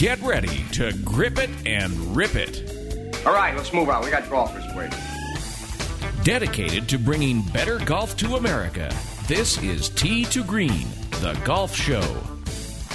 Get ready to grip it and rip it. All right, let's move on. We got golfers waiting. Dedicated to bringing better golf to America, this is Tee to Green, the golf show.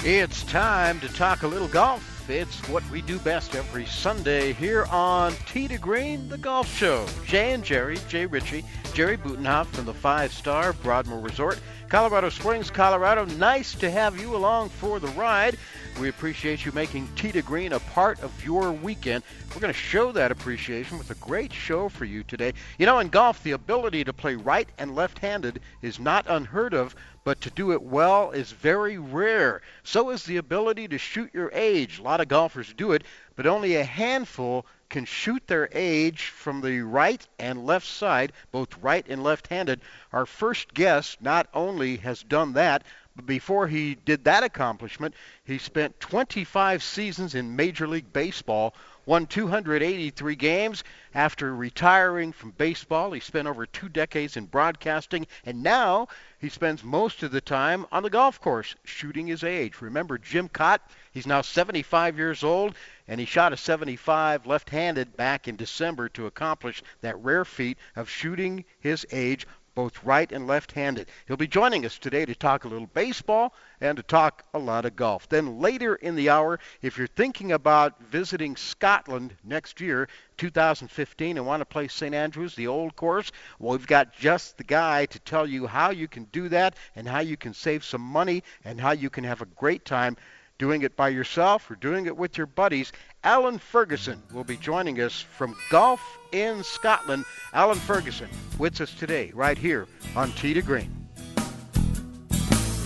It's time to talk a little golf. It's what we do best every Sunday here on Tee to Green, the golf show. Jay and Jerry, Jay Ritchie, Jerry Butenhoff from the five star Broadmoor Resort, Colorado Springs, Colorado. Nice to have you along for the ride. We appreciate you making Tee to Green a part of your weekend. We're going to show that appreciation with a great show for you today. You know, in golf, the ability to play right and left handed is not unheard of, but to do it well is very rare. So is the ability to shoot your age. A lot of golfers do it, but only a handful can shoot their age from the right and left side, both right and left handed. Our first guest not only has done that, but before he did that accomplishment, he spent 25 seasons in Major League Baseball, won 283 games. After retiring from baseball, he spent over two decades in broadcasting, and now he spends most of the time on the golf course shooting his age. Remember Jim Kaat? He's now 75 years old, and he shot a 75 left handed back in December to accomplish that rare feat of shooting his age both right and left handed. He'll be joining us today to talk a little baseball and to talk a lot of golf. Then later in the hour, if you're thinking about visiting Scotland next year, 2015, and want to play St. Andrews, the old course, well, we've got just the guy to tell you how you can do that and how you can save some money and how you can have a great time doing it by yourself or doing it with your buddies. Alan Ferguson will be joining us from Golf in Scotland. Alan Ferguson with us today, right here on Tee to Green.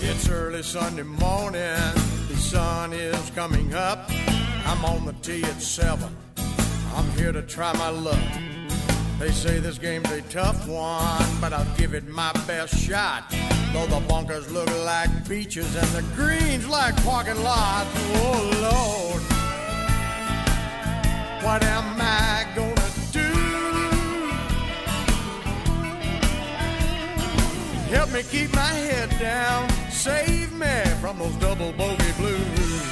It's early Sunday morning, the sun is coming up. I'm on the tee at 7. I'm here to try my luck. They say this game's a tough one, but I'll give it my best shot. Though the bunkers look like beaches and the greens like parking lots. Oh Lord, what am I gonna do? Help me keep my head down, save me from those double bogey blues.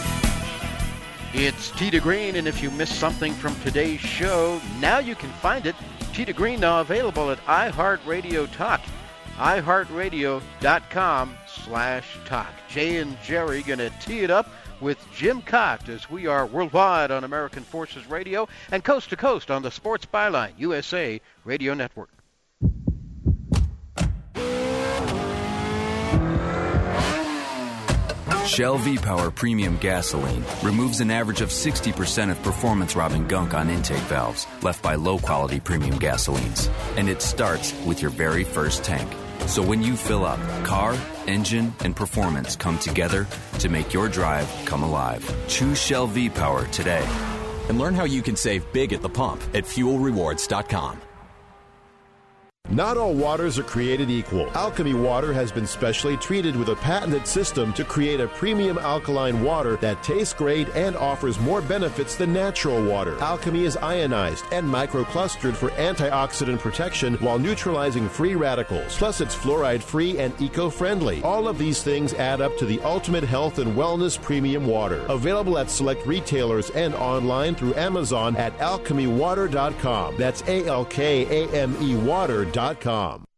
It's to Green, and if you missed something from today's show, now you can find it. To Green now available at iHeartRadio Talk iHeartRadio.com slash talk. Jay and Jerry to tee it up with Jim Kaat as we are worldwide on American Forces Radio and coast to coast on the Sports Byline USA Radio Network. Shell V-Power Premium Gasoline removes an average of 60% of performance-robbing gunk on intake valves left by low-quality premium gasolines. And it starts with your very first tank. So when you fill up, car, engine, and performance come together to make your drive come alive. Choose Shell V-Power today. And learn how you can save big at the pump at fuelrewards.com. Not all waters are created equal. Alkame Water has been specially treated with a patented system to create a premium alkaline water that tastes great and offers more benefits than natural water. Alkame is ionized and microclustered for antioxidant protection while neutralizing free radicals. Plus, it's fluoride free and eco friendly. All of these things add up to the ultimate health and wellness premium water. Available at select retailers and online through Amazon at alkamewater.com. That's A L K A M E water.com. Radio.com.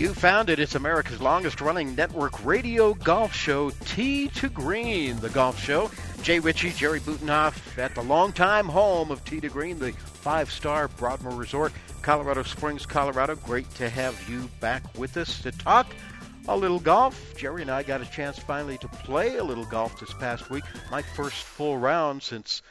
You found it. It's America's longest running network radio golf show, Tee to Green, the golf show. Jay Ritchie, Jerry Butenhoff at the longtime home of Tee to Green, the five star Broadmoor Resort, Colorado Springs, Colorado. Great to have you back with us to talk a little golf. Jerry and I got a chance finally to play a little golf this past week. My first full round since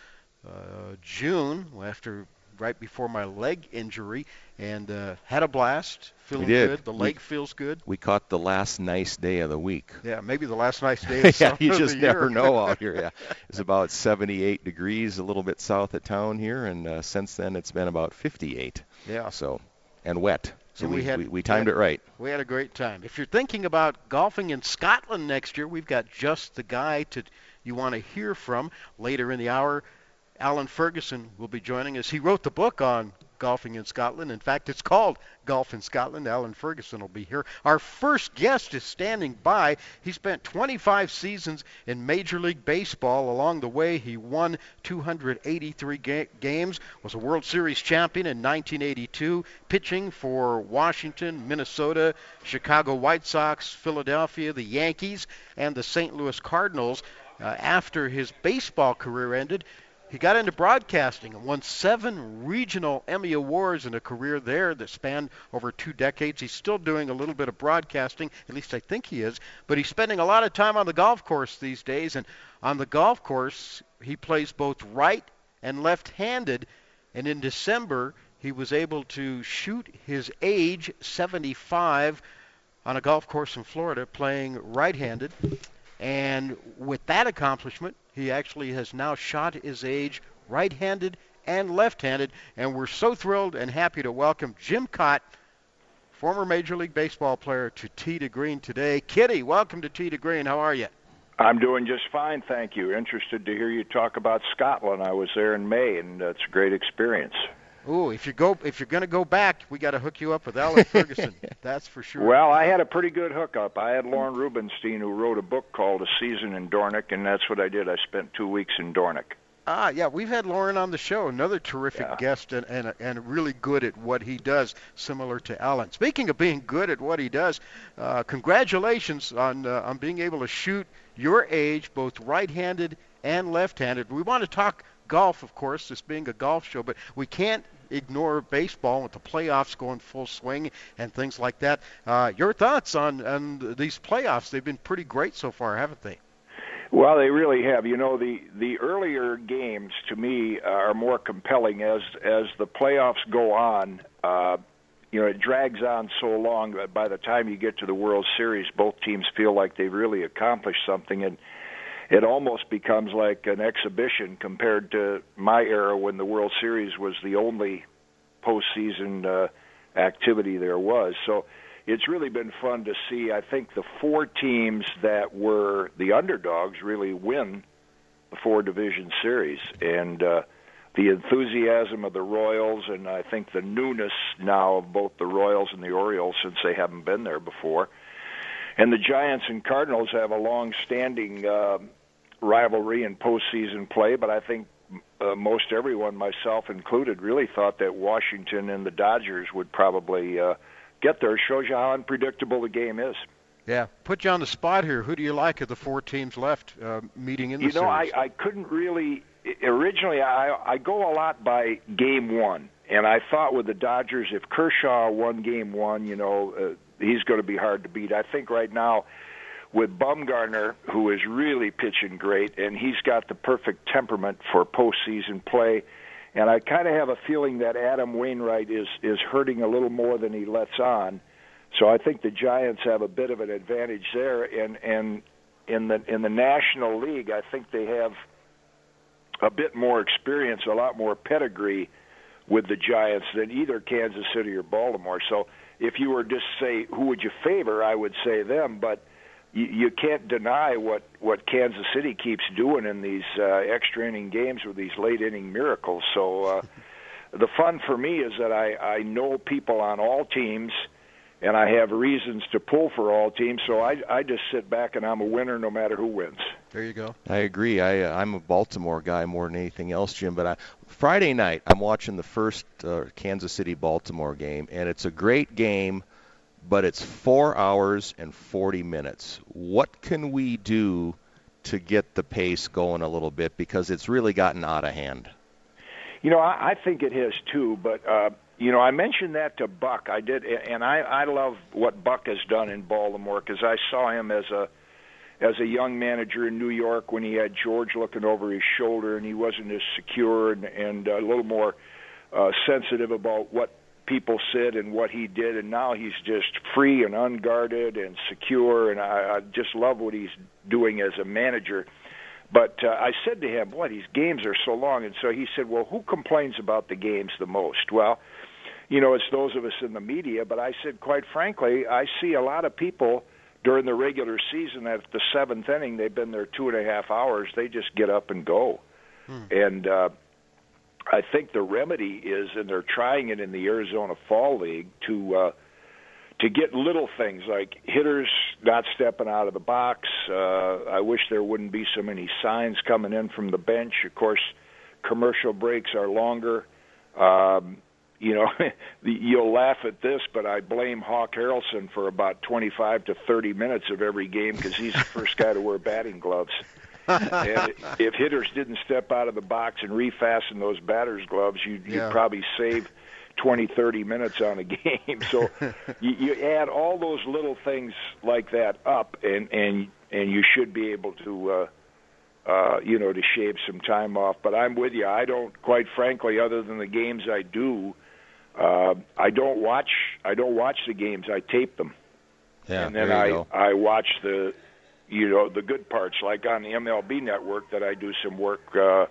uh, June after right before my leg injury and uh, had a blast. Feeling good. The we, leg feels good. We caught the last nice day of the week. Yeah, maybe the last nice day. yeah, you just never know out here. Yeah, it's about 78 degrees, a little bit south of town here, and uh, since then it's been about 58. Yeah. So, and wet. So we, we had- we, we timed we had- it right. We had a great time. If you're thinking about golfing in Scotland next year, we've got just the guy to you want to hear from later in the hour. Alan Ferguson will be joining us. He wrote the book on golfing in Scotland. In fact, it's called Golf in Scotland. Alan Ferguson will be here. Our first guest is standing by. He spent 25 seasons in Major League Baseball. Along the way, he won 283 ga- games, was a World Series champion in 1982, pitching for Washington, Minnesota, Chicago White Sox, Philadelphia, the Yankees, and the St. Louis Cardinals. Uh, after his baseball career ended, he got into broadcasting and won seven regional Emmy Awards in a career there that spanned over two decades. He's still doing a little bit of broadcasting, at least I think he is, but he's spending a lot of time on the golf course these days. And on the golf course, he plays both right and left handed. And in December, he was able to shoot his age 75 on a golf course in Florida playing right handed. And with that accomplishment, he actually has now shot his age right handed and left handed. And we're so thrilled and happy to welcome Jim Kaat, former Major League Baseball player, to Tee to Green today. Kitty, welcome to Tee to Green. How are you? I'm doing just fine, thank you. Interested to hear you talk about Scotland. I was there in May, and it's a great experience. Ooh, if you go, if you're going to go back, we got to hook you up with Alan Ferguson. That's for sure. Well, I had a pretty good hookup. I had Lorne Rubenstein, who wrote a book called A Season in Dornoch, and that's what I did. I spent two weeks in Dornoch. Ah, yeah, we've had Lorne on the show, another terrific Yeah. guest and, and and really good at what he does, similar to Alan. Speaking of being good at what he does, uh, congratulations on uh, on being able to shoot your age, both right-handed and left-handed. We want to talk golf, of course, this being a golf show, but we can't ignore baseball with the playoffs going full swing and things like that. Uh, your thoughts on on these playoffs? They've been pretty great so far, haven't they? Well, they really have. You know, the the earlier games to me are more compelling as as the playoffs go on. Uh, you know, it drags on so long that by the time you get to the World Series, both teams feel like they've really accomplished something, and it almost becomes like an exhibition compared to my era when the World Series was the only postseason uh, activity there was. So it's really been fun to see. I think the four teams that were the underdogs really win the four division series, and uh, the enthusiasm of the Royals, and I think the newness now of both the Royals and the Orioles since they haven't been there before. And the Giants and Cardinals have a long-standing uh, rivalry in postseason play, but I think uh, most everyone, myself included, really thought that Washington and the Dodgers would probably uh, get there. Shows you how unpredictable the game is. Yeah, put you on the spot here. Who do you like of the four teams left uh, meeting in the You know, series? I, I couldn't really. Originally, I I go a lot by game one, and I thought with the Dodgers, if Kershaw won Game One, you know, uh, he's going to be hard to beat. I think right now with Bumgarner, who is really pitching great, and he's got the perfect temperament for postseason play. And I kind of have a feeling that Adam Wainwright is is hurting a little more than he lets on. So I think the Giants have a bit of an advantage there. And and in the in the National League, I think they have a bit more experience, a lot more pedigree with the Giants than either Kansas City or Baltimore. So if you were just say who would you favor, I would say them. But you, you can't deny what what Kansas City keeps doing in these uh, extra inning games with these late inning miracles. So uh, the fun for me is that I I know people on all teams. And I have reasons to pull for all teams, so I I just sit back and I'm a winner no matter who wins. There you go. I agree. I uh, I'm a Baltimore guy more than anything else, Jim. But I, Friday night I'm watching the first uh, Kansas City Baltimore game, and it's a great game but it's four hours and 40 minutes. What can we do to get the pace going a little bit because it's really gotten out of hand? You know, I, I think it has too, but uh, you know, I mentioned that to Buck. I did, and I I love what Buck has done in Baltimore because I saw him as a as a young manager in New York when he had George looking over his shoulder and he wasn't as secure and, and a little more uh, sensitive about what people said and what he did, and now he's just free and unguarded and secure, and I, I just love what he's doing as a manager. But uh, I said to him, "Boy, these games are so long," and so he said, "Well, who complains about the games the most?" Well, you know, it's those of us in the media. But I said, quite frankly, I see a lot of people during the regular season at the seventh inning. They've been there two and a half hours. They just get up and go, hmm. and. uh I think the remedy is, and they're trying it in the Arizona Fall League to uh, to get little things like hitters not stepping out of the box. Uh, I wish there wouldn't be so many signs coming in from the bench. Of course, commercial breaks are longer. Um, you know, you'll laugh at this, but I blame Hawk Harrelson for about 25 to 30 minutes of every game because he's the first guy to wear batting gloves and if hitters didn't step out of the box and refasten those batter's gloves, you'd, you'd yeah. probably save 20, 30 minutes on a game. So you, you add all those little things like that up, and and and you should be able to. Uh, uh, you know, to shave some time off. But I'm with you. I don't, quite frankly, other than the games I do, uh, I don't watch. I don't watch the games. I tape them, yeah, and then I go. I watch the you know the good parts, like on the MLB network that I do some work. Uh,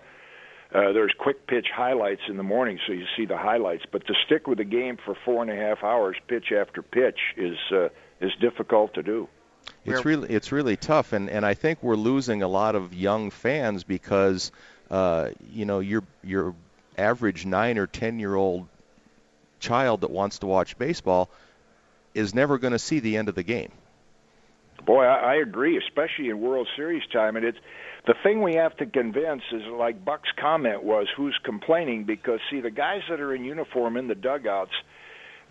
uh, there's quick pitch highlights in the morning, so you see the highlights. But to stick with the game for four and a half hours, pitch after pitch, is uh, is difficult to do. It's really it's really tough, and and I think we're losing a lot of young fans because uh, you know your your average nine or ten year old child that wants to watch baseball is never going to see the end of the game. Boy, I, I agree, especially in World Series time. And it's the thing we have to convince is like Buck's comment was who's complaining? Because see the guys that are in uniform in the dugouts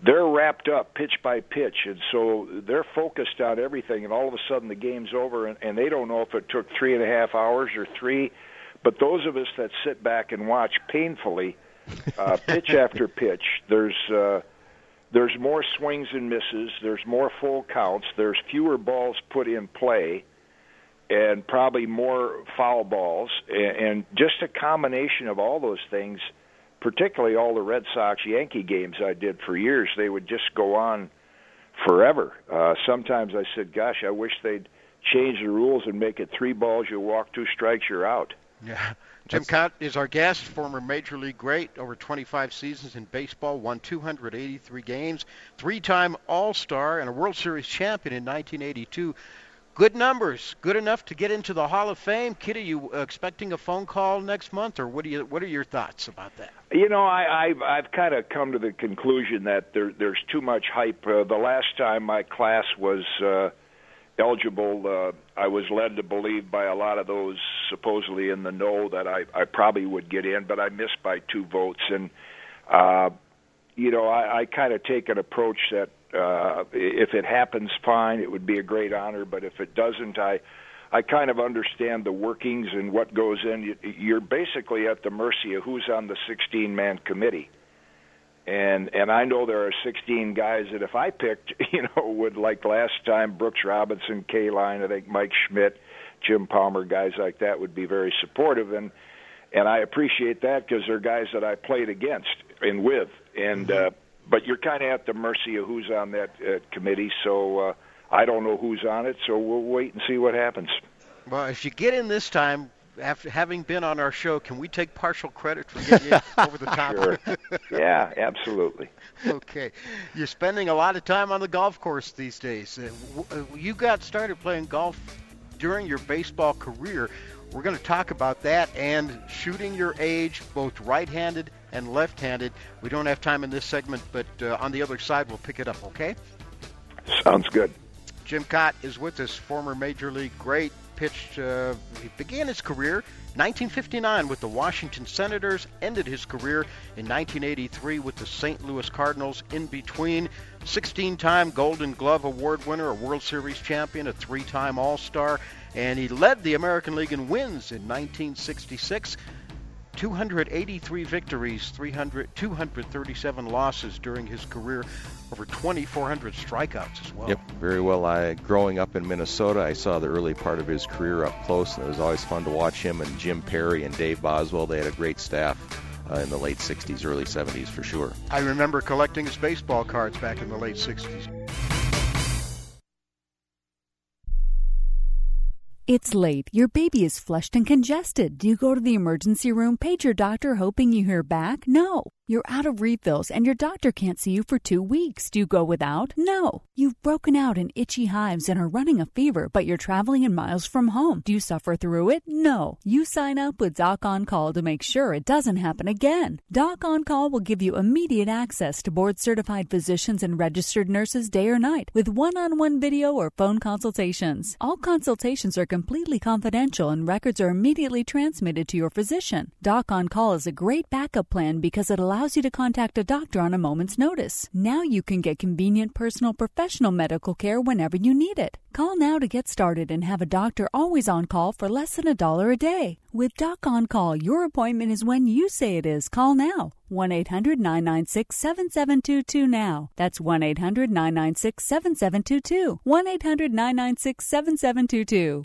they're wrapped up pitch by pitch. And so they're focused on everything. And all of a sudden the game's over and, and they don't know if it took three and a half hours or three. But those of us that sit back and watch painfully uh, pitch after pitch there's uh, there's more swings and misses, there's more full counts, there's fewer balls put in play, and probably more foul balls, and just a combination of all those things. Particularly all the Red Sox Yankee games I did for years, they would just go on forever. Uh, sometimes I said, "Gosh, I wish they'd change the rules and make it three balls, you walk, two strikes, you're out." Yeah. Jim Kaat is our guest, former Major League great, over 25 seasons in baseball, won 283 games, three time All Star, and a World Series champion in 1982. Good numbers, good enough to get into the Hall of Fame. Kid, are you expecting a phone call next month, or what do you? What are your thoughts about that? You know, I, I've I've kind of come to the conclusion that there, there's too much hype. Uh, the last time my class was uh, eligible, uh, I was led to believe by a lot of those supposedly in the know that I, I probably would get in, but I missed by two votes. And, uh, you know, I, I kind of take an approach that uh, if it happens, fine, it would be a great honor. But if it doesn't, I, I kind of understand the workings and what goes in. You're basically at the mercy of who's on the 16-man committee. And and I know there are 16 guys that if I picked, you know, would like last time Brooks Robinson, Kaline, I think Mike Schmidt, Jim Palmer, guys like that would be very supportive, and and I appreciate that because they're guys that I played against and with, and mm-hmm. uh, but you're kind of at the mercy of who's on that uh, committee, so uh, I don't know who's on it, so we'll wait and see what happens. Well, if you get in this time, after having been on our show, can we take partial credit for getting you over the top? Sure. yeah, absolutely. Okay. You're spending a lot of time on the golf course these days. Uh, uh, you got started playing golf during your baseball career. We're going to talk about that and shooting your age, both right handed and left handed. We don't have time in this segment, but uh, on the other side, we'll pick it up, okay? Sounds good. Jim Kaat is with us, former Major League great, pitched, uh, he began his career 1959 with the Washington Senators, ended his career in 1983 with the St. Louis Cardinals. In between, 16 time Golden Glove Award winner, a World Series champion, a three time All Star, and he led the American League in wins in 1966. 283 victories, 300, 237 losses during his career, over 2,400 strikeouts as well. Yep, very well. I growing up in Minnesota, I saw the early part of his career up close, and it was always fun to watch him and Jim Perry and Dave Boswell. They had a great staff. Uh, in the late 60s, early 70s for sure. I remember collecting his baseball cards back in the late 60s. It's late. Your baby is flushed and congested. Do you go to the emergency room, page your doctor hoping you hear back? No. You're out of refills and your doctor can't see you for two weeks. Do you go without? No. You've broken out in itchy hives and are running a fever, but you're traveling in miles from home. Do you suffer through it? No. You sign up with Doc On Call to make sure it doesn't happen again. Doc On Call will give you immediate access to board certified physicians and registered nurses day or night with one on one video or phone consultations. All consultations are completely confidential and records are immediately transmitted to your physician. Doc On Call is a great backup plan because it allows allows you to contact a doctor on a moment's notice. Now you can get convenient personal professional medical care whenever you need it. Call now to get started and have a doctor always on call for less than a dollar a day. With Doc on Call, your appointment is when you say it is. Call now. 1 800 996 7722 now. That's 1 800 996 7722. 1 800 996 7722.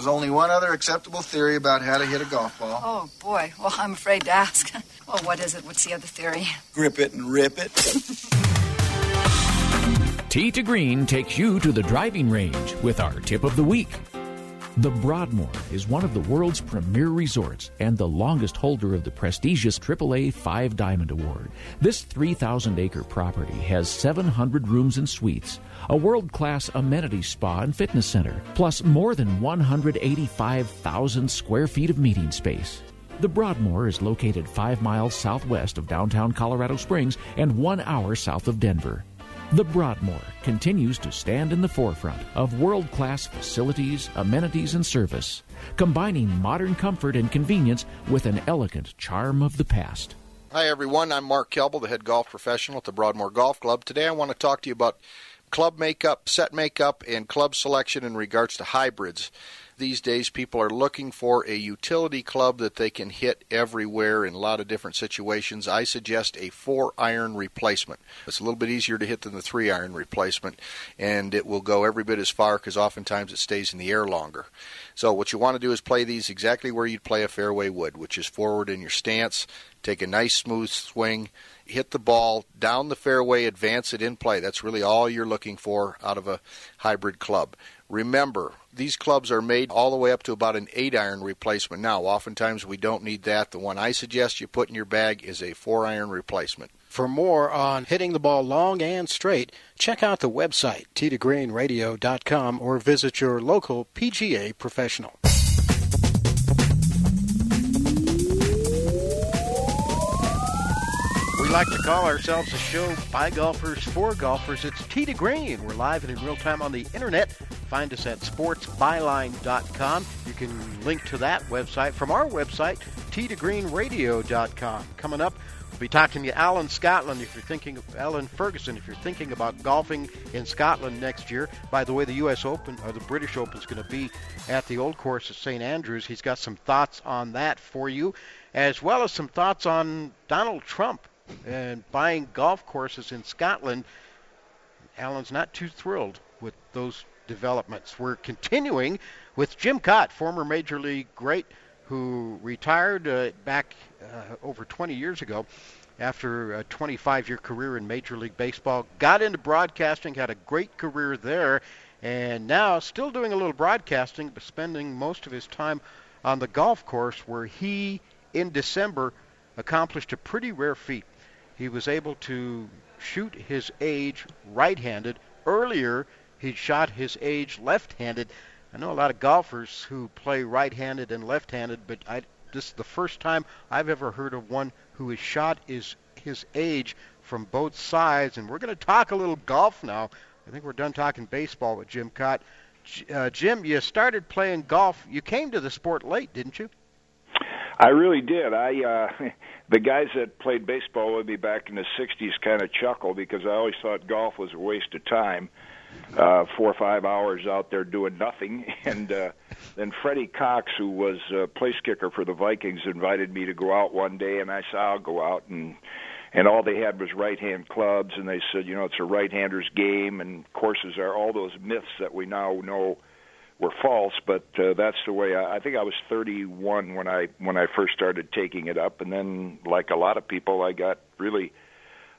There's only one other acceptable theory about how to hit a golf ball. Oh, boy. Well, I'm afraid to ask. well, what is it? What's the other theory? Grip it and rip it. Tee to Green takes you to the driving range with our tip of the week. The Broadmoor is one of the world's premier resorts and the longest holder of the prestigious AAA Five Diamond Award. This 3,000 acre property has 700 rooms and suites, a world class amenity spa and fitness center, plus more than 185,000 square feet of meeting space. The Broadmoor is located five miles southwest of downtown Colorado Springs and one hour south of Denver. The Broadmoor continues to stand in the forefront of world class facilities, amenities, and service, combining modern comfort and convenience with an elegant charm of the past. Hi, everyone. I'm Mark Kelble, the head golf professional at the Broadmoor Golf Club. Today I want to talk to you about club makeup, set makeup, and club selection in regards to hybrids these days people are looking for a utility club that they can hit everywhere in a lot of different situations. I suggest a four iron replacement. It's a little bit easier to hit than the three iron replacement, and it will go every bit as far because oftentimes it stays in the air longer. So, what you want to do is play these exactly where you'd play a fairway wood, which is forward in your stance, take a nice smooth swing, hit the ball down the fairway, advance it in play. That's really all you're looking for out of a hybrid club. Remember, these clubs are made all the way up to about an 8 iron replacement now. Oftentimes we don't need that. The one I suggest you put in your bag is a 4 iron replacement. For more on hitting the ball long and straight, check out the website, tgreenradio.com, or visit your local PGA professional. Like to call ourselves a show by golfers for golfers. It's Tee to Green. We're live and in real time on the internet. Find us at sportsbyline.com. You can link to that website from our website, teetogreenradio.com. Coming up, we'll be talking to Alan Scotland if you're thinking of Alan Ferguson if you're thinking about golfing in Scotland next year. By the way, the US Open or the British Open is going to be at the old course at St. Andrews. He's got some thoughts on that for you, as well as some thoughts on Donald Trump and buying golf courses in Scotland. Alan's not too thrilled with those developments. We're continuing with Jim Kaat, former Major League great who retired uh, back uh, over 20 years ago after a 25 year career in Major League Baseball. Got into broadcasting, had a great career there, and now still doing a little broadcasting, but spending most of his time on the golf course where he, in December, accomplished a pretty rare feat. He was able to shoot his age right handed. Earlier, he shot his age left handed. I know a lot of golfers who play right handed and left handed, but I, this is the first time I've ever heard of one who has shot his, his age from both sides. And we're going to talk a little golf now. I think we're done talking baseball with Jim Kaat. Uh, Jim, you started playing golf. You came to the sport late, didn't you? I really did. I uh the guys that played baseball with me back in the 60s kind of chuckle because I always thought golf was a waste of time. Uh, four or five hours out there doing nothing, and uh, then Freddie Cox, who was uh, place kicker for the Vikings, invited me to go out one day, and I said I'll go out, and and all they had was right hand clubs, and they said you know it's a right hander's game, and courses are all those myths that we now know were false, but uh, that's the way I, I think I was 31 when I when I first started taking it up, and then like a lot of people, I got really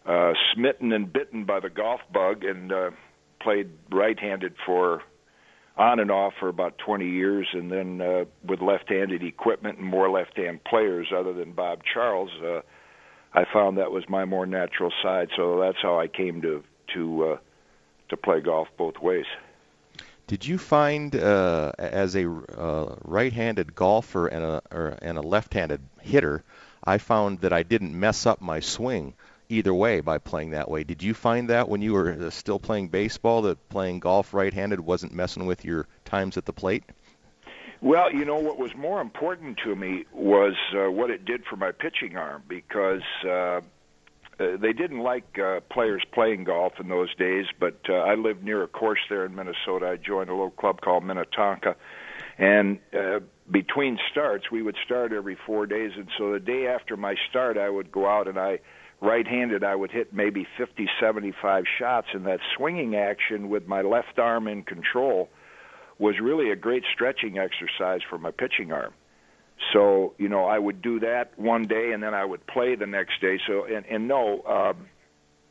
uh, smitten and bitten by the golf bug, and uh, played right-handed for on and off for about 20 years, and then uh, with left-handed equipment and more left-hand players other than Bob Charles, uh, I found that was my more natural side. So that's how I came to to uh, to play golf both ways. Did you find, uh, as a uh, right-handed golfer and a or, and a left-handed hitter, I found that I didn't mess up my swing either way by playing that way. Did you find that when you were uh, still playing baseball that playing golf right-handed wasn't messing with your times at the plate? Well, you know what was more important to me was uh, what it did for my pitching arm because uh, uh, they didn't like uh, players playing golf in those days, but uh, I lived near a course there in Minnesota. I joined a little club called Minnetonka, and uh, between starts, we would start every four days. And so the day after my start, I would go out and I, right-handed, I would hit maybe 50, 75 shots, and that swinging action with my left arm in control was really a great stretching exercise for my pitching arm. So you know, I would do that one day, and then I would play the next day. So and and no, um,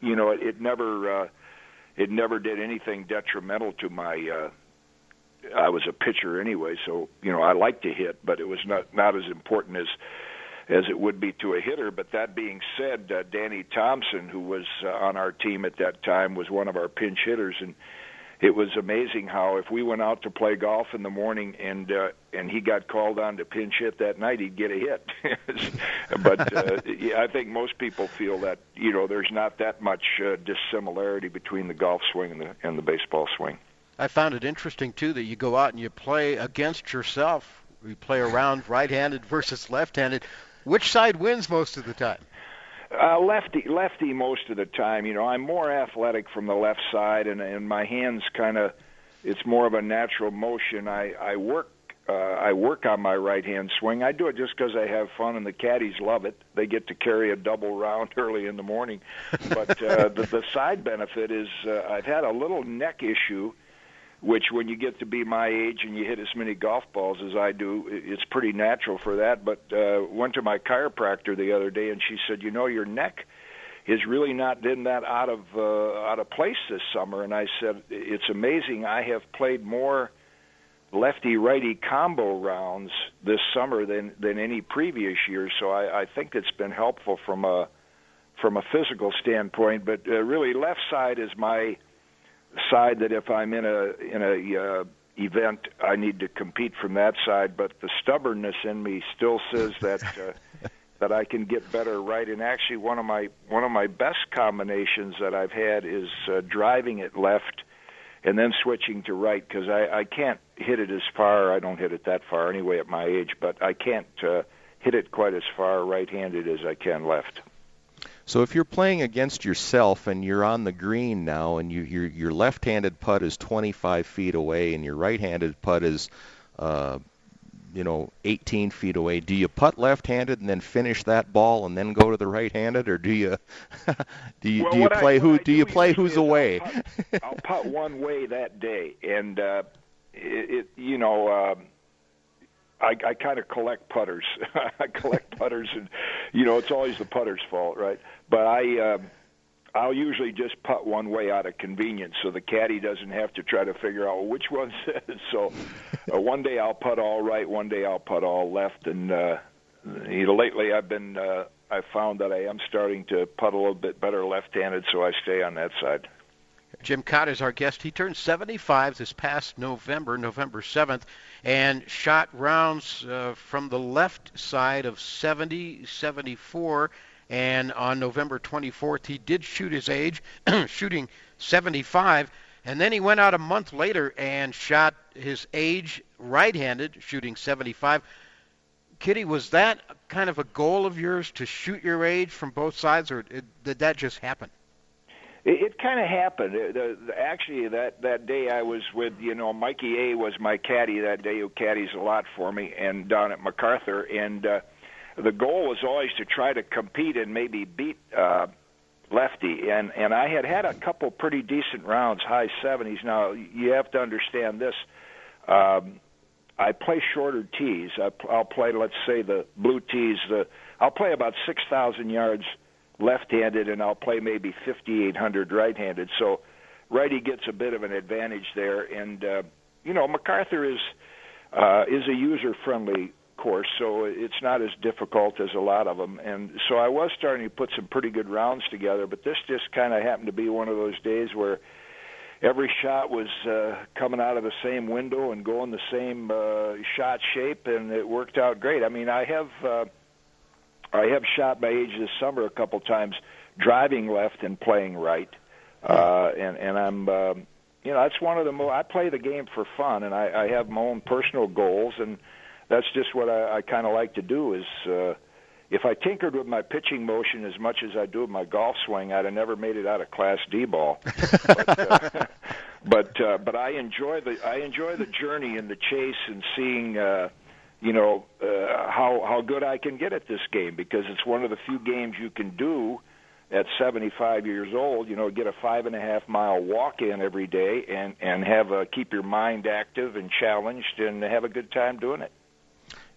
you know, it, it never uh, it never did anything detrimental to my uh, I was a pitcher anyway, so you know I like to hit, but it was not not as important as as it would be to a hitter. But that being said, uh, Danny Thompson, who was uh, on our team at that time, was one of our pinch hitters, and it was amazing how if we went out to play golf in the morning and uh, and he got called on to pinch hit that night, he'd get a hit. but uh, yeah, I think most people feel that you know there's not that much uh, dissimilarity between the golf swing and the and the baseball swing. I found it interesting too that you go out and you play against yourself. You play around right-handed versus left-handed. Which side wins most of the time? Uh, lefty, lefty most of the time. You know, I'm more athletic from the left side, and and my hands kind of, it's more of a natural motion. I I work. Uh, I work on my right hand swing. I do it just because I have fun, and the caddies love it. They get to carry a double round early in the morning. But uh, the, the side benefit is uh, I've had a little neck issue which when you get to be my age and you hit as many golf balls as I do, it's pretty natural for that. But uh, went to my chiropractor the other day, and she said, you know, your neck is really not been that out of uh, out of place this summer. And I said, it's amazing. I have played more lefty righty combo rounds this summer than than any previous year. So I, I think it's been helpful from a from a physical standpoint. But uh, really, left side is my side that if I'm in a in a uh, event, I need to compete from that side. But the stubbornness in me still says that uh, that I can get better right. And actually, one of my one of my best combinations that I've had is uh, driving it left and then switching to right because I, I can't hit it as far. I don't hit it that far anyway at my age, but I can't uh, hit it quite as far right-handed as I can left. So if you're playing against yourself and you're on the green now, and you, your your left-handed putt is 25 feet away, and your right-handed putt is, uh, you know, 18 feet away, do you putt left-handed and then finish that ball and then go to the right-handed, or do you do you well, do you play I, who do, do you play who's away? I'll putt, I'll putt one way that day, and uh, it, it you know. Um, I, I kind of collect putters. I collect putters, and you know it's always the putter's fault, right? But I, uh, I'll usually just putt one way out of convenience, so the caddy doesn't have to try to figure out which one's it. So uh, one day I'll putt all right, one day I'll putt all left, and uh, you know lately I've been uh, I found that I am starting to putt a little bit better left-handed, so I stay on that side. Jim Kaat is our guest. He turned 75 this past November, November 7th, and shot rounds uh, from the left side of 70, 74, and on November 24th he did shoot his age, shooting 75, and then he went out a month later and shot his age right-handed, shooting 75. Kitty, was that kind of a goal of yours to shoot your age from both sides, or did that just happen? It, it kind of happened. It, the, the, actually, that that day I was with you know Mikey A was my caddy that day who caddies a lot for me, and down at MacArthur, and uh, the goal was always to try to compete and maybe beat uh, Lefty, and and I had had a couple pretty decent rounds, high seventies. Now you have to understand this. Um, I play shorter tees. I, I'll play, let's say, the blue tees. The I'll play about six thousand yards left-handed, and I'll play maybe 5,800 right-handed. So righty gets a bit of an advantage there, and uh, you know MacArthur is uh, is a user-friendly course, so it's not as difficult as a lot of them. And so I was starting to put some pretty good rounds together, but this just kind of happened to be one of those days where every shot was uh, coming out of the same window and going the same uh, shot shape, and it worked out great. I mean, I have. Uh, I have shot my age this summer a couple times, driving left and playing right, uh, and and I'm. Uh, you know, that's one of the mo- I play the game for fun, and I, I have my own personal goals, and that's just what I, I kind of like to do. Is uh, if I tinkered with my pitching motion as much as I do with my golf swing, I'd have never made it out of Class D ball. but uh, but, uh, but I enjoy the I enjoy the journey and the chase and seeing. Uh, you know uh, how how good I can get at this game because it's one of the few games you can do at 75 years old. You know, get a five and a half mile walk in every day and and have a keep your mind active and challenged and have a good time doing it.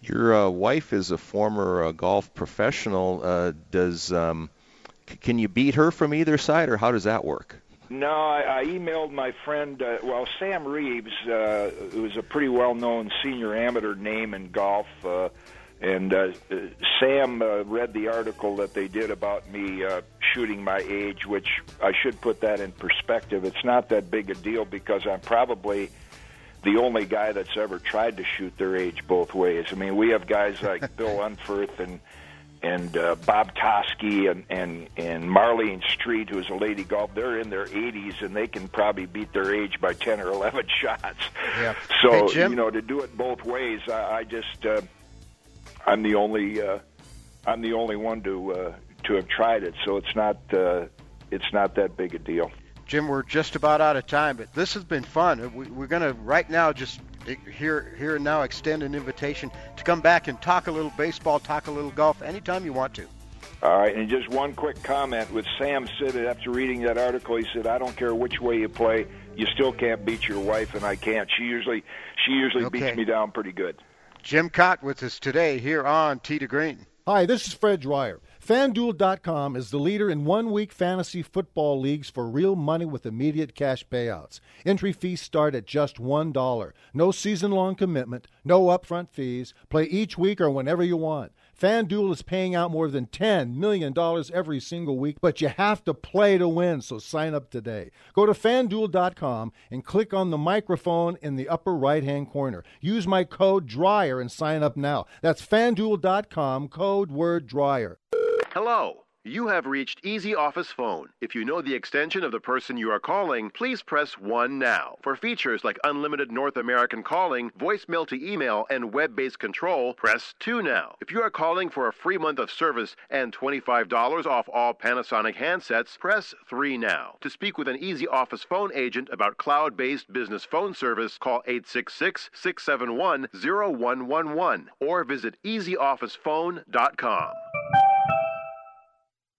Your uh, wife is a former uh, golf professional. Uh, does um, c- can you beat her from either side, or how does that work? No, I, I emailed my friend, uh, well, Sam Reeves, uh, who's a pretty well-known senior amateur name in golf, uh, and uh, Sam uh, read the article that they did about me uh, shooting my age, which I should put that in perspective. It's not that big a deal because I'm probably the only guy that's ever tried to shoot their age both ways. I mean, we have guys like Bill Unferth and and uh, Bob Toski and and and Marlene Streit, who's a lady golf. They're in their 80s and they can probably beat their age by 10 or 11 shots. Yeah. So Hey, you know, to do it both ways, I, I just uh, I'm the only uh, I'm the only one to uh, to have tried it. So it's not uh, it's not that big a deal. Jim, we're just about out of time, but this has been fun. Uh, we, we're going to right now just uh, here here and now extend an invitation to come back and talk a little baseball, talk a little golf anytime you want to. All right, and just one quick comment with Sam said it after reading that article. He said, "I don't care which way you play, you still can't beat your wife, and I can't. She usually she usually Okay. beats me down pretty good." Jim Kaat with us today here on Tee to Green. Hi, this is Fred Dryer. FanDuel.com is the leader in one week fantasy football leagues for real money with immediate cash payouts. Entry fees start at just $1. No season long commitment, no upfront fees. Play each week or whenever you want. FanDuel is paying out more than $10 million every single week, but you have to play to win, so sign up today. Go to fanduel.com and click on the microphone in the upper right hand corner. Use my code DRYER and sign up now. That's fanduel.com, code word DRYER. Hello. You have reached Easy Office Phone. If you know the extension of the person you are calling, please press 1 now. For features like unlimited North American calling, voicemail to email, and web based control, press 2 now. If you are calling for a free month of service and $25 off all Panasonic handsets, press 3 now. To speak with an Easy Office Phone agent about cloud based business phone service, call 866 671 0111 or visit easyofficephone.com.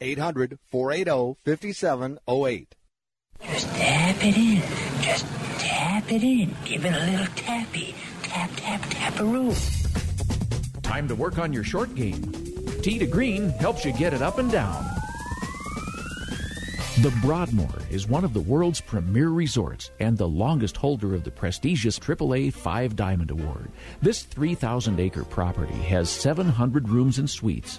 800 480 5708. Just tap it in. Just tap it in. Give it a little tappy. Tap, tap, tap a taparoo. Time to work on your short game. Tee to Green helps you get it up and down. The Broadmoor is one of the world's premier resorts and the longest holder of the prestigious AAA Five Diamond Award. This 3,000 acre property has 700 rooms and suites,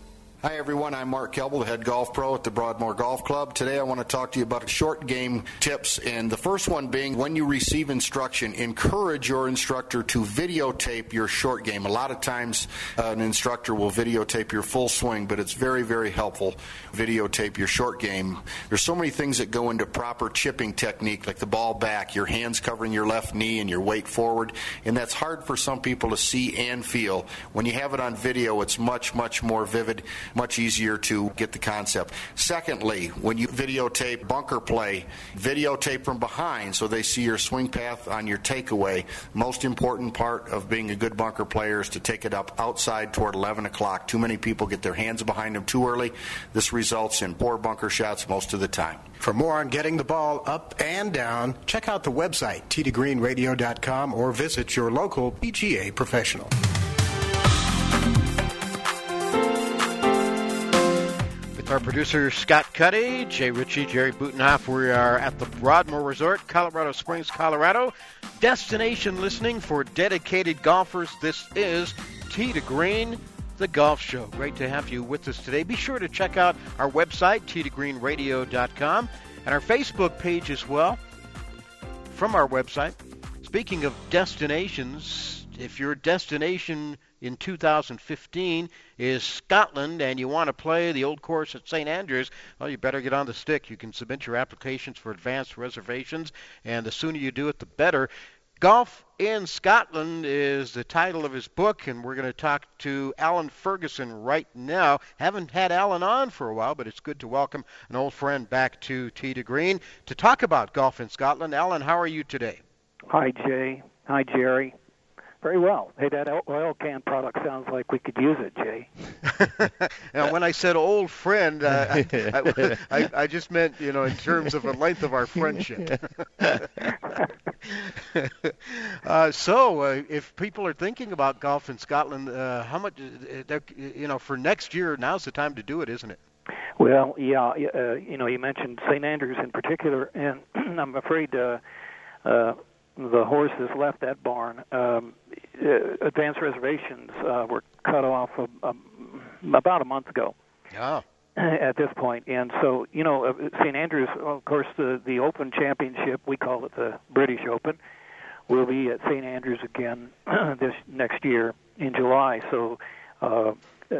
Hi, everyone. I'm Mark Kelble, the head golf pro at the Broadmoor Golf Club. Today, I want to talk to you about short game tips. And the first one being when you receive instruction, encourage your instructor to videotape your short game. A lot of times, uh, an instructor will videotape your full swing, but it's very, very helpful. Videotape your short game. There's so many things that go into proper chipping technique, like the ball back, your hands covering your left knee, and your weight forward. And that's hard for some people to see and feel. When you have it on video, it's much, much more vivid much easier to get the concept. Secondly, when you videotape bunker play, videotape from behind so they see your swing path on your takeaway. Most important part of being a good bunker player is to take it up outside toward 11 o'clock. Too many people get their hands behind them too early. This results in poor bunker shots most of the time. For more on getting the ball up and down, check out the website, teetogreenradio.com, or visit your local PGA professional. Our producer Scott Cuddy, Jay Ritchie, Jerry Butenhoff. We are at the Broadmoor Resort, Colorado Springs, Colorado. Destination listening for dedicated golfers. This is Tee to Green, the golf show. Great to have you with us today. Be sure to check out our website, teetogreenradio.com, and our Facebook page as well from our website. Speaking of destinations, if your destination in 2015 is Scotland and you want to play the old course at St. Andrews, well, you better get on the stick. You can submit your applications for advanced reservations, and the sooner you do it, the better. Golf in Scotland is the title of his book, and we're going to talk to Alan Ferguson right now. Haven't had Alan on for a while, but it's good to welcome an old friend back to Tee to Green to talk about golf in Scotland. Alan, how are you today? Hi, Jay. Hi, Jerry. Very well. Hey, that oil can product sounds like we could use it, Jay. now, when I said old friend, uh, I, I, I, just meant, you know, in terms of the length of our friendship. uh, so, uh, if people are thinking about golf in Scotland, uh, how much, uh, you know, for next year, now's the time to do it, isn't it? Well, yeah, uh, you know, you mentioned St. Andrews in particular, and I'm afraid uh, uh, the horses left that barn. Um, uh, advance reservations uh, were cut off a, a, about a month ago. Yeah. At this point, and so you know, uh, St Andrews, of course, the the Open Championship, we call it the British Open, will be at St Andrews again this next year in July. So. Uh, uh,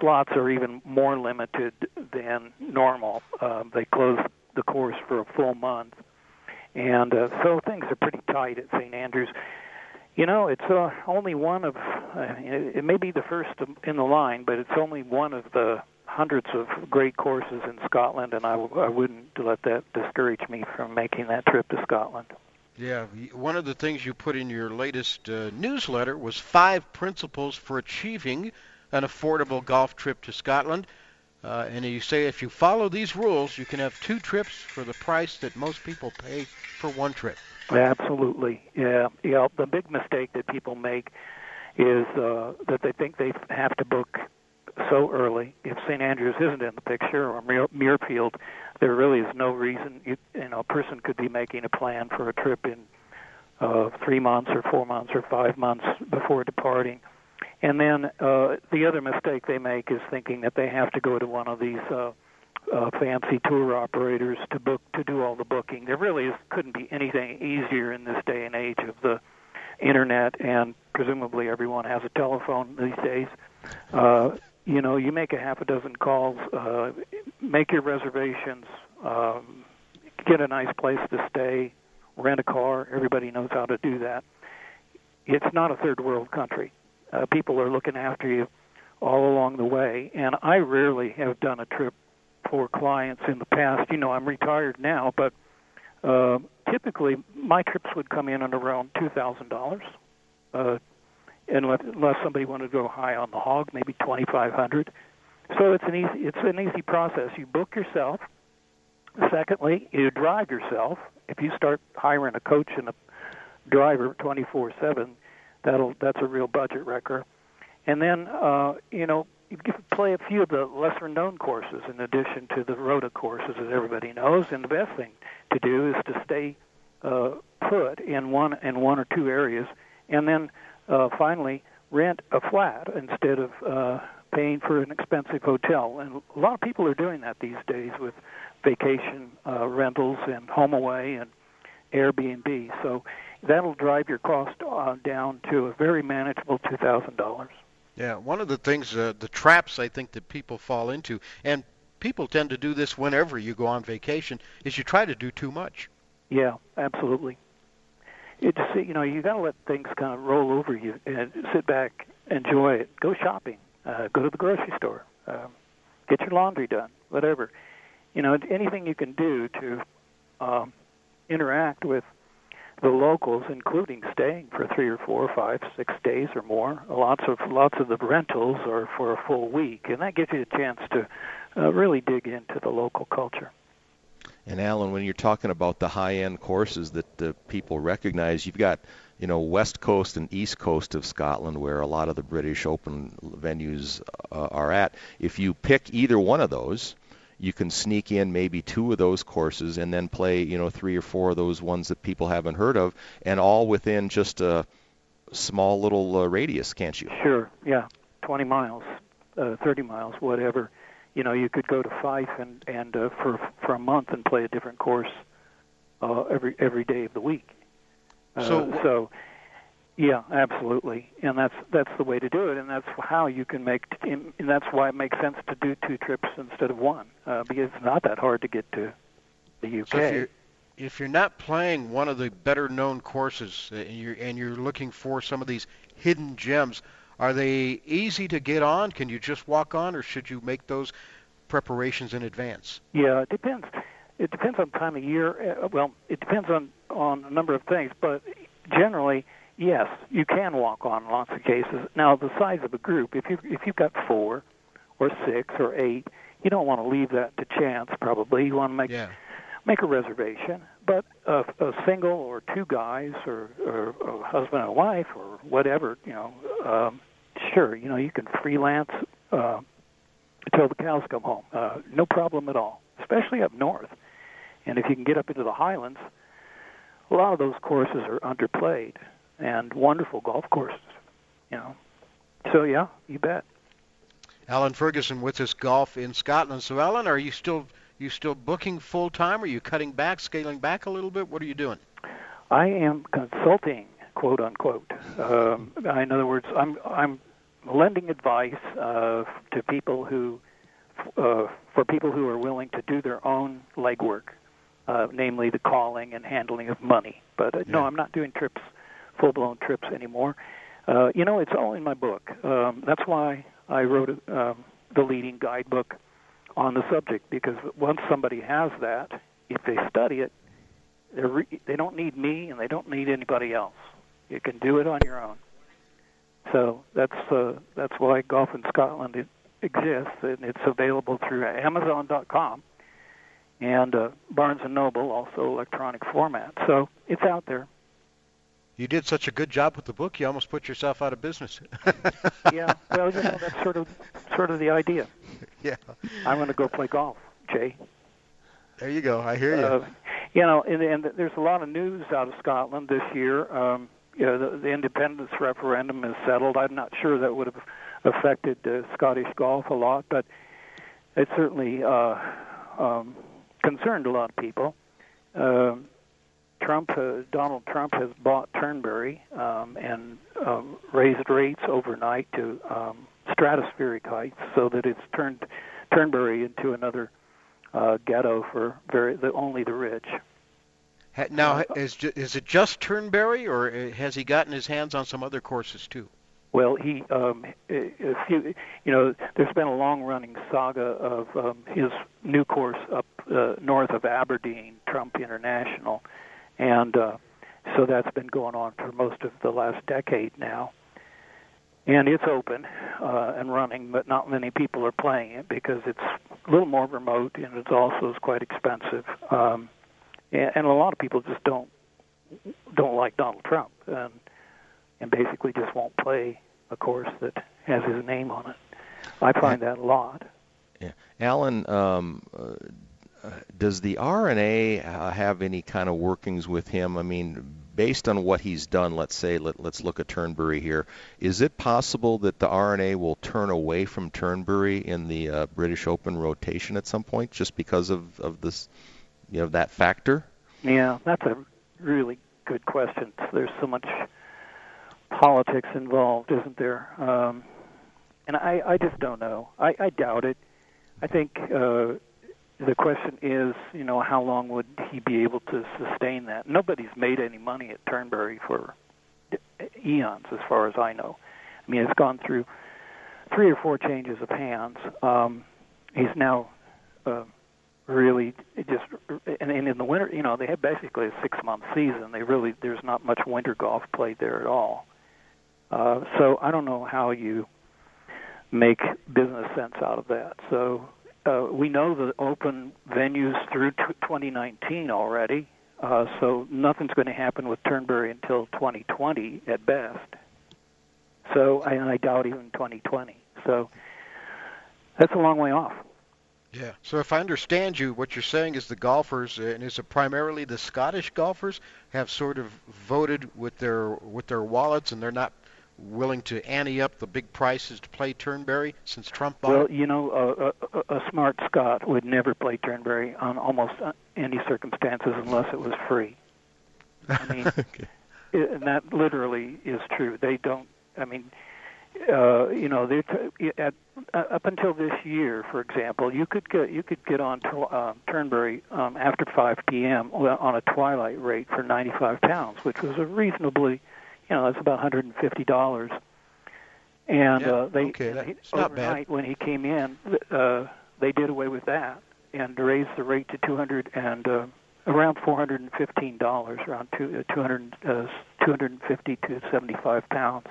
slots are even more limited than normal. Uh, they close the course for a full month, and uh, so things are pretty tight at St Andrews. You know, it's uh, only one of, uh, it may be the first in the line, but it's only one of the hundreds of great courses in Scotland, and I wouldn't let that discourage me from making that trip to Scotland. Yeah, one of the things you put in your latest uh, newsletter was five principles for achieving an affordable golf trip to Scotland. Uh, and you say if you follow these rules, you can have two trips for the price that most people pay for one trip. Absolutely, yeah. Yeah. The big mistake that people make is uh, that they think they have to book so early. If St. Andrews isn't in the picture or Muirfield, there really is no reason. You, you know, a person could be making a plan for a trip in uh, three months or four months or five months before departing and then uh, the other mistake they make is thinking that they have to go to one of these uh, uh, fancy tour operators to book to do all the booking. There really is, couldn't be anything easier in this day and age of the internet, and presumably everyone has a telephone these days. Uh, you know, you make a half a dozen calls, uh, make your reservations, um, get a nice place to stay, rent a car. Everybody knows how to do that. It's not a third world country uh, people are looking after you all along the way. And I rarely have done a trip for clients in the past. You know, I'm retired now, but uh, typically my trips would come in at around two thousand dollars, uh, unless, unless somebody wanted to go high on the hog, maybe twenty five hundred. So it's an easy it's an easy process. You book yourself. Secondly, you drive yourself. If you start hiring a coach and a driver twenty four seven, that'll that's a real budget wrecker. and then uh, you know you play a few of the lesser known courses in addition to the rota courses that everybody knows. And the best thing to do is to stay uh, put in one in one or two areas, and then uh, finally rent a flat instead of uh, paying for an expensive hotel. And a lot of people are doing that these days with vacation uh, rentals and HomeAway and Airbnb. So that'll drive your cost uh, down to a very manageable two thousand dollars. Yeah, one of the things, uh, the traps I think that people fall into, and people tend to do this whenever you go on vacation, is you try to do too much. Yeah, absolutely. It's you know you got to let things kind of roll over you and sit back, enjoy it, go shopping, uh, go to the grocery store, um, get your laundry done, whatever. You know anything you can do to um, interact with the locals, including staying for three or four or five, six days or more. Lots of lots of the rentals are for a full week, and that gives you a chance to uh, really dig into the local culture. And Alan, when you're talking about the high-end courses that the people recognize, you've got you know west coast and east coast of Scotland where a lot of the British Open venues uh, are at. If you pick either one of those, you can sneak in maybe two of those courses and then play, you know, three or four of those ones that people haven't heard of, and all within just a small little uh, radius, can't you? Sure. Yeah, 20 miles, uh, 30 miles, whatever. You know, you could go to Fife and and uh, for for a month and play a different course uh, every every day of the week. Uh, so so yeah, absolutely, and that's that's the way to do it, and that's how you can make, and that's why it makes sense to do two trips instead of one, uh, because it's not that hard to get to the UK. So if you're, if you're not playing one of the better known courses, uh, and you're and you're looking for some of these hidden gems, are they easy to get on? Can you just walk on, or should you make those preparations in advance? Yeah, it depends. It depends on time of year. Uh, well, it depends on on a number of things, but generally yes, you can walk on lots of cases. Now, the size of a group, if you if you've got four or six or eight, you don't want to leave that to chance. Probably you want to make yeah. make a reservation. But a, a single or two guys or, or a husband and wife or whatever, you know, um, sure, you know, you can freelance uh, until the cows come home. Uh, no problem at all, especially up north. And if you can get up into the highlands, a lot of those courses are underplayed and wonderful golf courses. You know, so yeah, you bet. Alan Ferguson with us, golf in Scotland. So, Alan, are you still you still booking full time? Are you cutting back, scaling back a little bit? What are you doing? I am consulting, quote unquote. Um, in other words, I'm I'm lending advice uh, to people who, uh, for people who are willing to do their own legwork, uh, namely the calling and handling of money. But uh, yeah. no, I'm not doing trips full blown trips anymore. Uh, you know, it's all in my book. Um, that's why I wrote um, the leading guidebook on the subject because once somebody has that, if they study it, they re- they don't need me and they don't need anybody else. You can do it on your own. So that's uh, that's why Golf in Scotland exists, and it's available through Amazon.com and uh, Barnes and Noble, also electronic format. So it's out there you did such a good job with the book, you almost put yourself out of business. yeah, well, you know, that's sort of sort of the idea. Yeah. I'm going to go play golf, Jay. There you go. I hear you. Uh, you know, and, and there's a lot of news out of Scotland this year. Um, you know, the, the independence referendum is settled. I'm not sure that would have affected uh, Scottish golf a lot, but it certainly uh, um, concerned a lot of people. Um, Trump, uh, Donald Trump, has bought Turnberry um, and um, raised rates overnight to um, stratospheric heights, so that it's turned Turnberry into another uh, ghetto for very the, only the rich. Now, is is it just Turnberry, or uh, has he gotten his hands on some other courses too? Well, he, um, if you, you know, there's been a long-running saga of um, his new course up uh, north of Aberdeen, Trump International, and uh, so that's been going on for most of the last decade now. And it's open uh, and running, but not many people are playing it because it's a little more remote and it's also is quite expensive. Um, and, and a lot of people just don't don't like Donald Trump and and basically just won't play a course that has his name on it. I find that a lot. Yeah. Alan, um, uh, does the R&A uh, have any kind of workings with him? I mean, based on what he's done, let's say, let, us look at Turnberry here. Is it possible that the R&A will turn away from Turnberry in the uh, British Open rotation at some point, just because of, of this, you know, that factor? Yeah, that's a really good question. There's so much politics involved, isn't there? Um, and I, I just don't know. I, I doubt it. I think uh, the question is, you know, how long would he be able to sustain that? Nobody's made any money at Turnberry for eons, as far as I know. I mean, it's gone through three or four changes of hands. Um, he's now uh, really just, and, and in the winter, you know, they have basically a six-month season. They really, there's not much winter golf played there at all. Uh, so I don't know how you make business sense out of that. So uh, we know the open venues through t- 2019 already, uh, so nothing's going to happen with Turnberry until 2020 at best. So, and I doubt even 2020. So that's a long way off. Yeah. So if I understand you, what you're saying is the golfers, uh, and is it primarily the Scottish golfers, have sort of voted with their with their wallets, and they're not willing to ante up the big prices to play Turnberry since Trump bought well, it? you know, a, a, a smart Scot would never play Turnberry on almost any circumstances unless it was free. I mean, okay. it, and that literally is true. They don't. I mean, uh, you know, they at uh, up until this year, for example, you could get you could get on to, uh, Turnberry um, after 5 p.m. on a twilight rate for 95 pounds, which was a reasonably you know, that's about $150. And yeah, uh, they okay, that's not overnight bad. when he came in, uh, they did away with that and raised the rate to 200 and uh, around $415, around two, uh, 200, uh, 250 to 75 pounds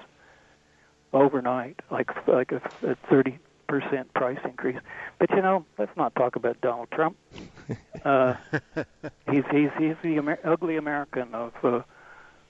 overnight, like like a, a 30 percent price increase. But you know, let's not talk about Donald Trump. Uh, he's he's he's the Amer- ugly American of. Uh,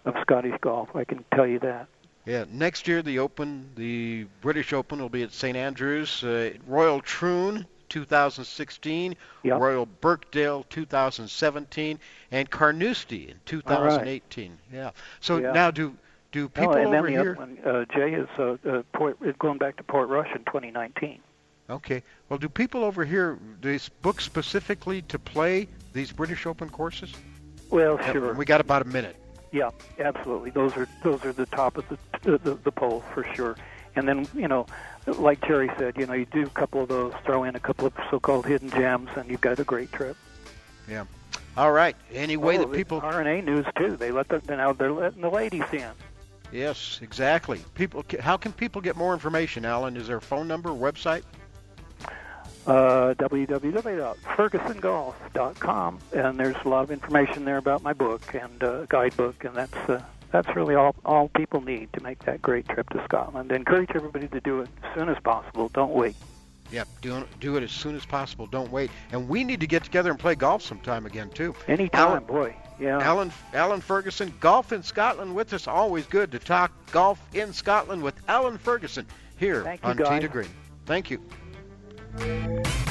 of Scottish golf. I can tell you that. Yeah, next year the Open, the British Open, will be at St Andrews. Uh, Royal Troon 2016, yep. Royal Birkdale 2017, and Carnoustie in 2018. Right. Yeah. So yeah. now do do people oh, and over then the here? Other one, uh, Jay is uh, uh, Port, going back to Portrush in 2019. Okay. Well, do people over here do they book specifically to play these British Open courses? Well, sure. We got about a minute. Yeah, absolutely. Those are those are the top of the the, the poll for sure. And then you know, like Terry said, you know, you do a couple of those, throw in a couple of so-called hidden gems, and you've got a great trip. Yeah. All right. Any way oh, that people R&A news too. They let the now they're letting the ladies in. Yes, exactly. People, how can people get more information? Alan, is there a phone number, website? Uh, www.fergusongolf.com, and there's a lot of information there about my book and uh, guidebook, and that's uh, that's really all all people need to make that great trip to Scotland. encourage everybody to do it as soon as possible. Don't wait. Yep, do do it as soon as possible. Don't wait. And we need to get together and play golf sometime again too. Anytime, Alan, boy. Yeah. Alan Alan Ferguson, golf in Scotland with us. Always good to talk golf in Scotland with Alan Ferguson here Thank on to Green. Thank you. Música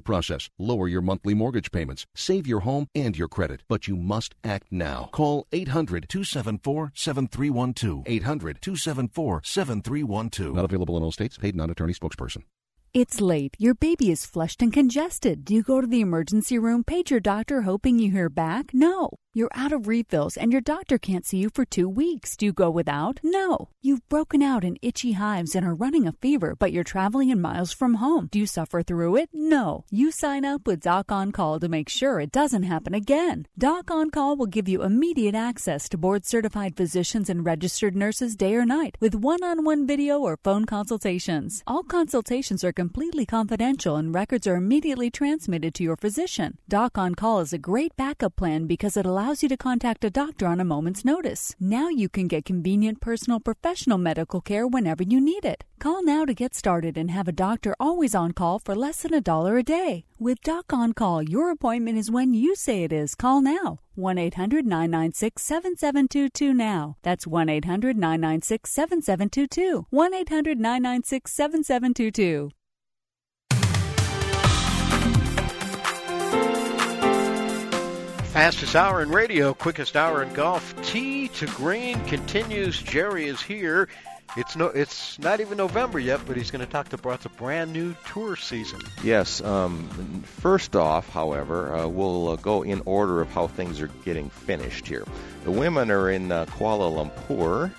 process, lower your monthly mortgage payments, save your home and your credit, but you must act now. Call 800 274 7312. 800 274 7312. Not available in all states. Paid non attorney spokesperson. It's late. Your baby is flushed and congested. Do you go to the emergency room, page your doctor hoping you hear back? No. You're out of refills and your doctor can't see you for two weeks. Do you go without? No. You've broken out in itchy hives and are running a fever, but you're traveling in miles from home. Do you suffer through it? No. You sign up with Doc On Call to make sure it doesn't happen again. Doc On Call will give you immediate access to board certified physicians and registered nurses day or night with one on one video or phone consultations. All consultations are completely confidential and records are immediately transmitted to your physician. Doc On Call is a great backup plan because it allows you to contact a doctor on a moment's notice. Now you can get convenient personal professional medical care whenever you need it. Call now to get started and have a doctor always on call for less than a dollar a day. With Doc On Call, your appointment is when you say it is. Call now. 1 800 996 7722 now. That's 1 800 996 7722. 1 800 996 7722. Fastest hour in radio, quickest hour in golf. Tee to green continues. Jerry is here. It's no, it's not even November yet, but he's going to talk about a brand new tour season. Yes. Um, first off, however, uh, we'll uh, go in order of how things are getting finished here. The women are in uh, Kuala Lumpur,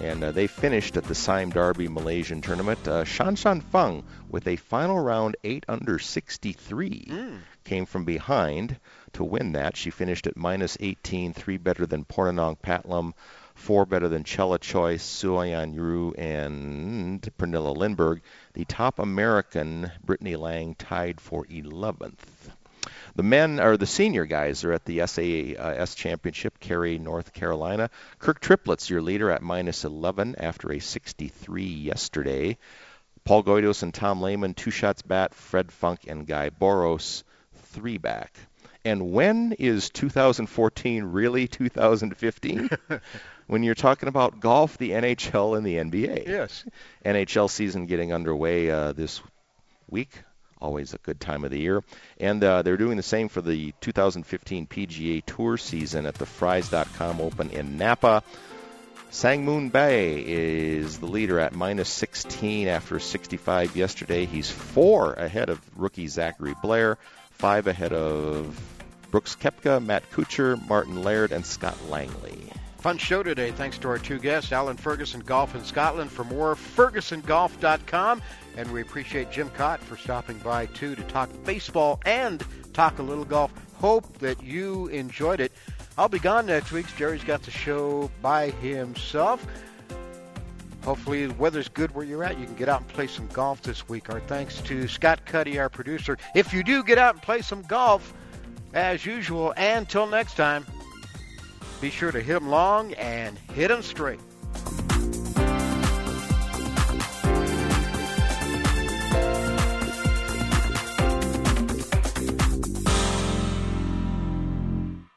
and uh, they finished at the Sime Darby Malaysian tournament. Uh, Shan Shan Feng with a final round 8 under 63 Mm. came from behind to win that. She finished at minus 18, three better than Pornanong Phatlum, four better than Chella Choice, Suoyan Ru, and Pernilla Lindberg. The top American, Brittany Lang, tied for 11th. The men are the senior guys are at the SAS Championship, Cary, North Carolina. Kirk Triplett's, your leader, at minus 11 after a 63 yesterday. Paul Goydos and Tom Lehman, two shots bat. Fred Funk and Guy Boros, three back. And when is 2014 really 2015? when you're talking about golf, the NHL, and the NBA. Yes. NHL season getting underway uh, this week. Always a good time of the year. And uh, they're doing the same for the 2015 PGA Tour season at the Frys.com Open in Napa. Sang Moon Bae is the leader at minus 16 after 65 yesterday. He's four ahead of rookie Zachary Blair, five ahead of Brooks Koepka, Matt Kuchar, Martin Laird, and Scott Langley. Fun show today. Thanks to our two guests, Alan Ferguson Golf in Scotland. For more, fergusongolf.com. And we appreciate Jim Kaat for stopping by too to talk baseball and talk a little golf. Hope that you enjoyed it. I'll be gone next week. Jerry's got the show by himself. Hopefully the weather's good where you're at. You can get out and play some golf this week. Our thanks to Scott Cuddy, our producer. If you do get out and play some golf, as usual, and until next time, be sure to hit them long and hit them straight.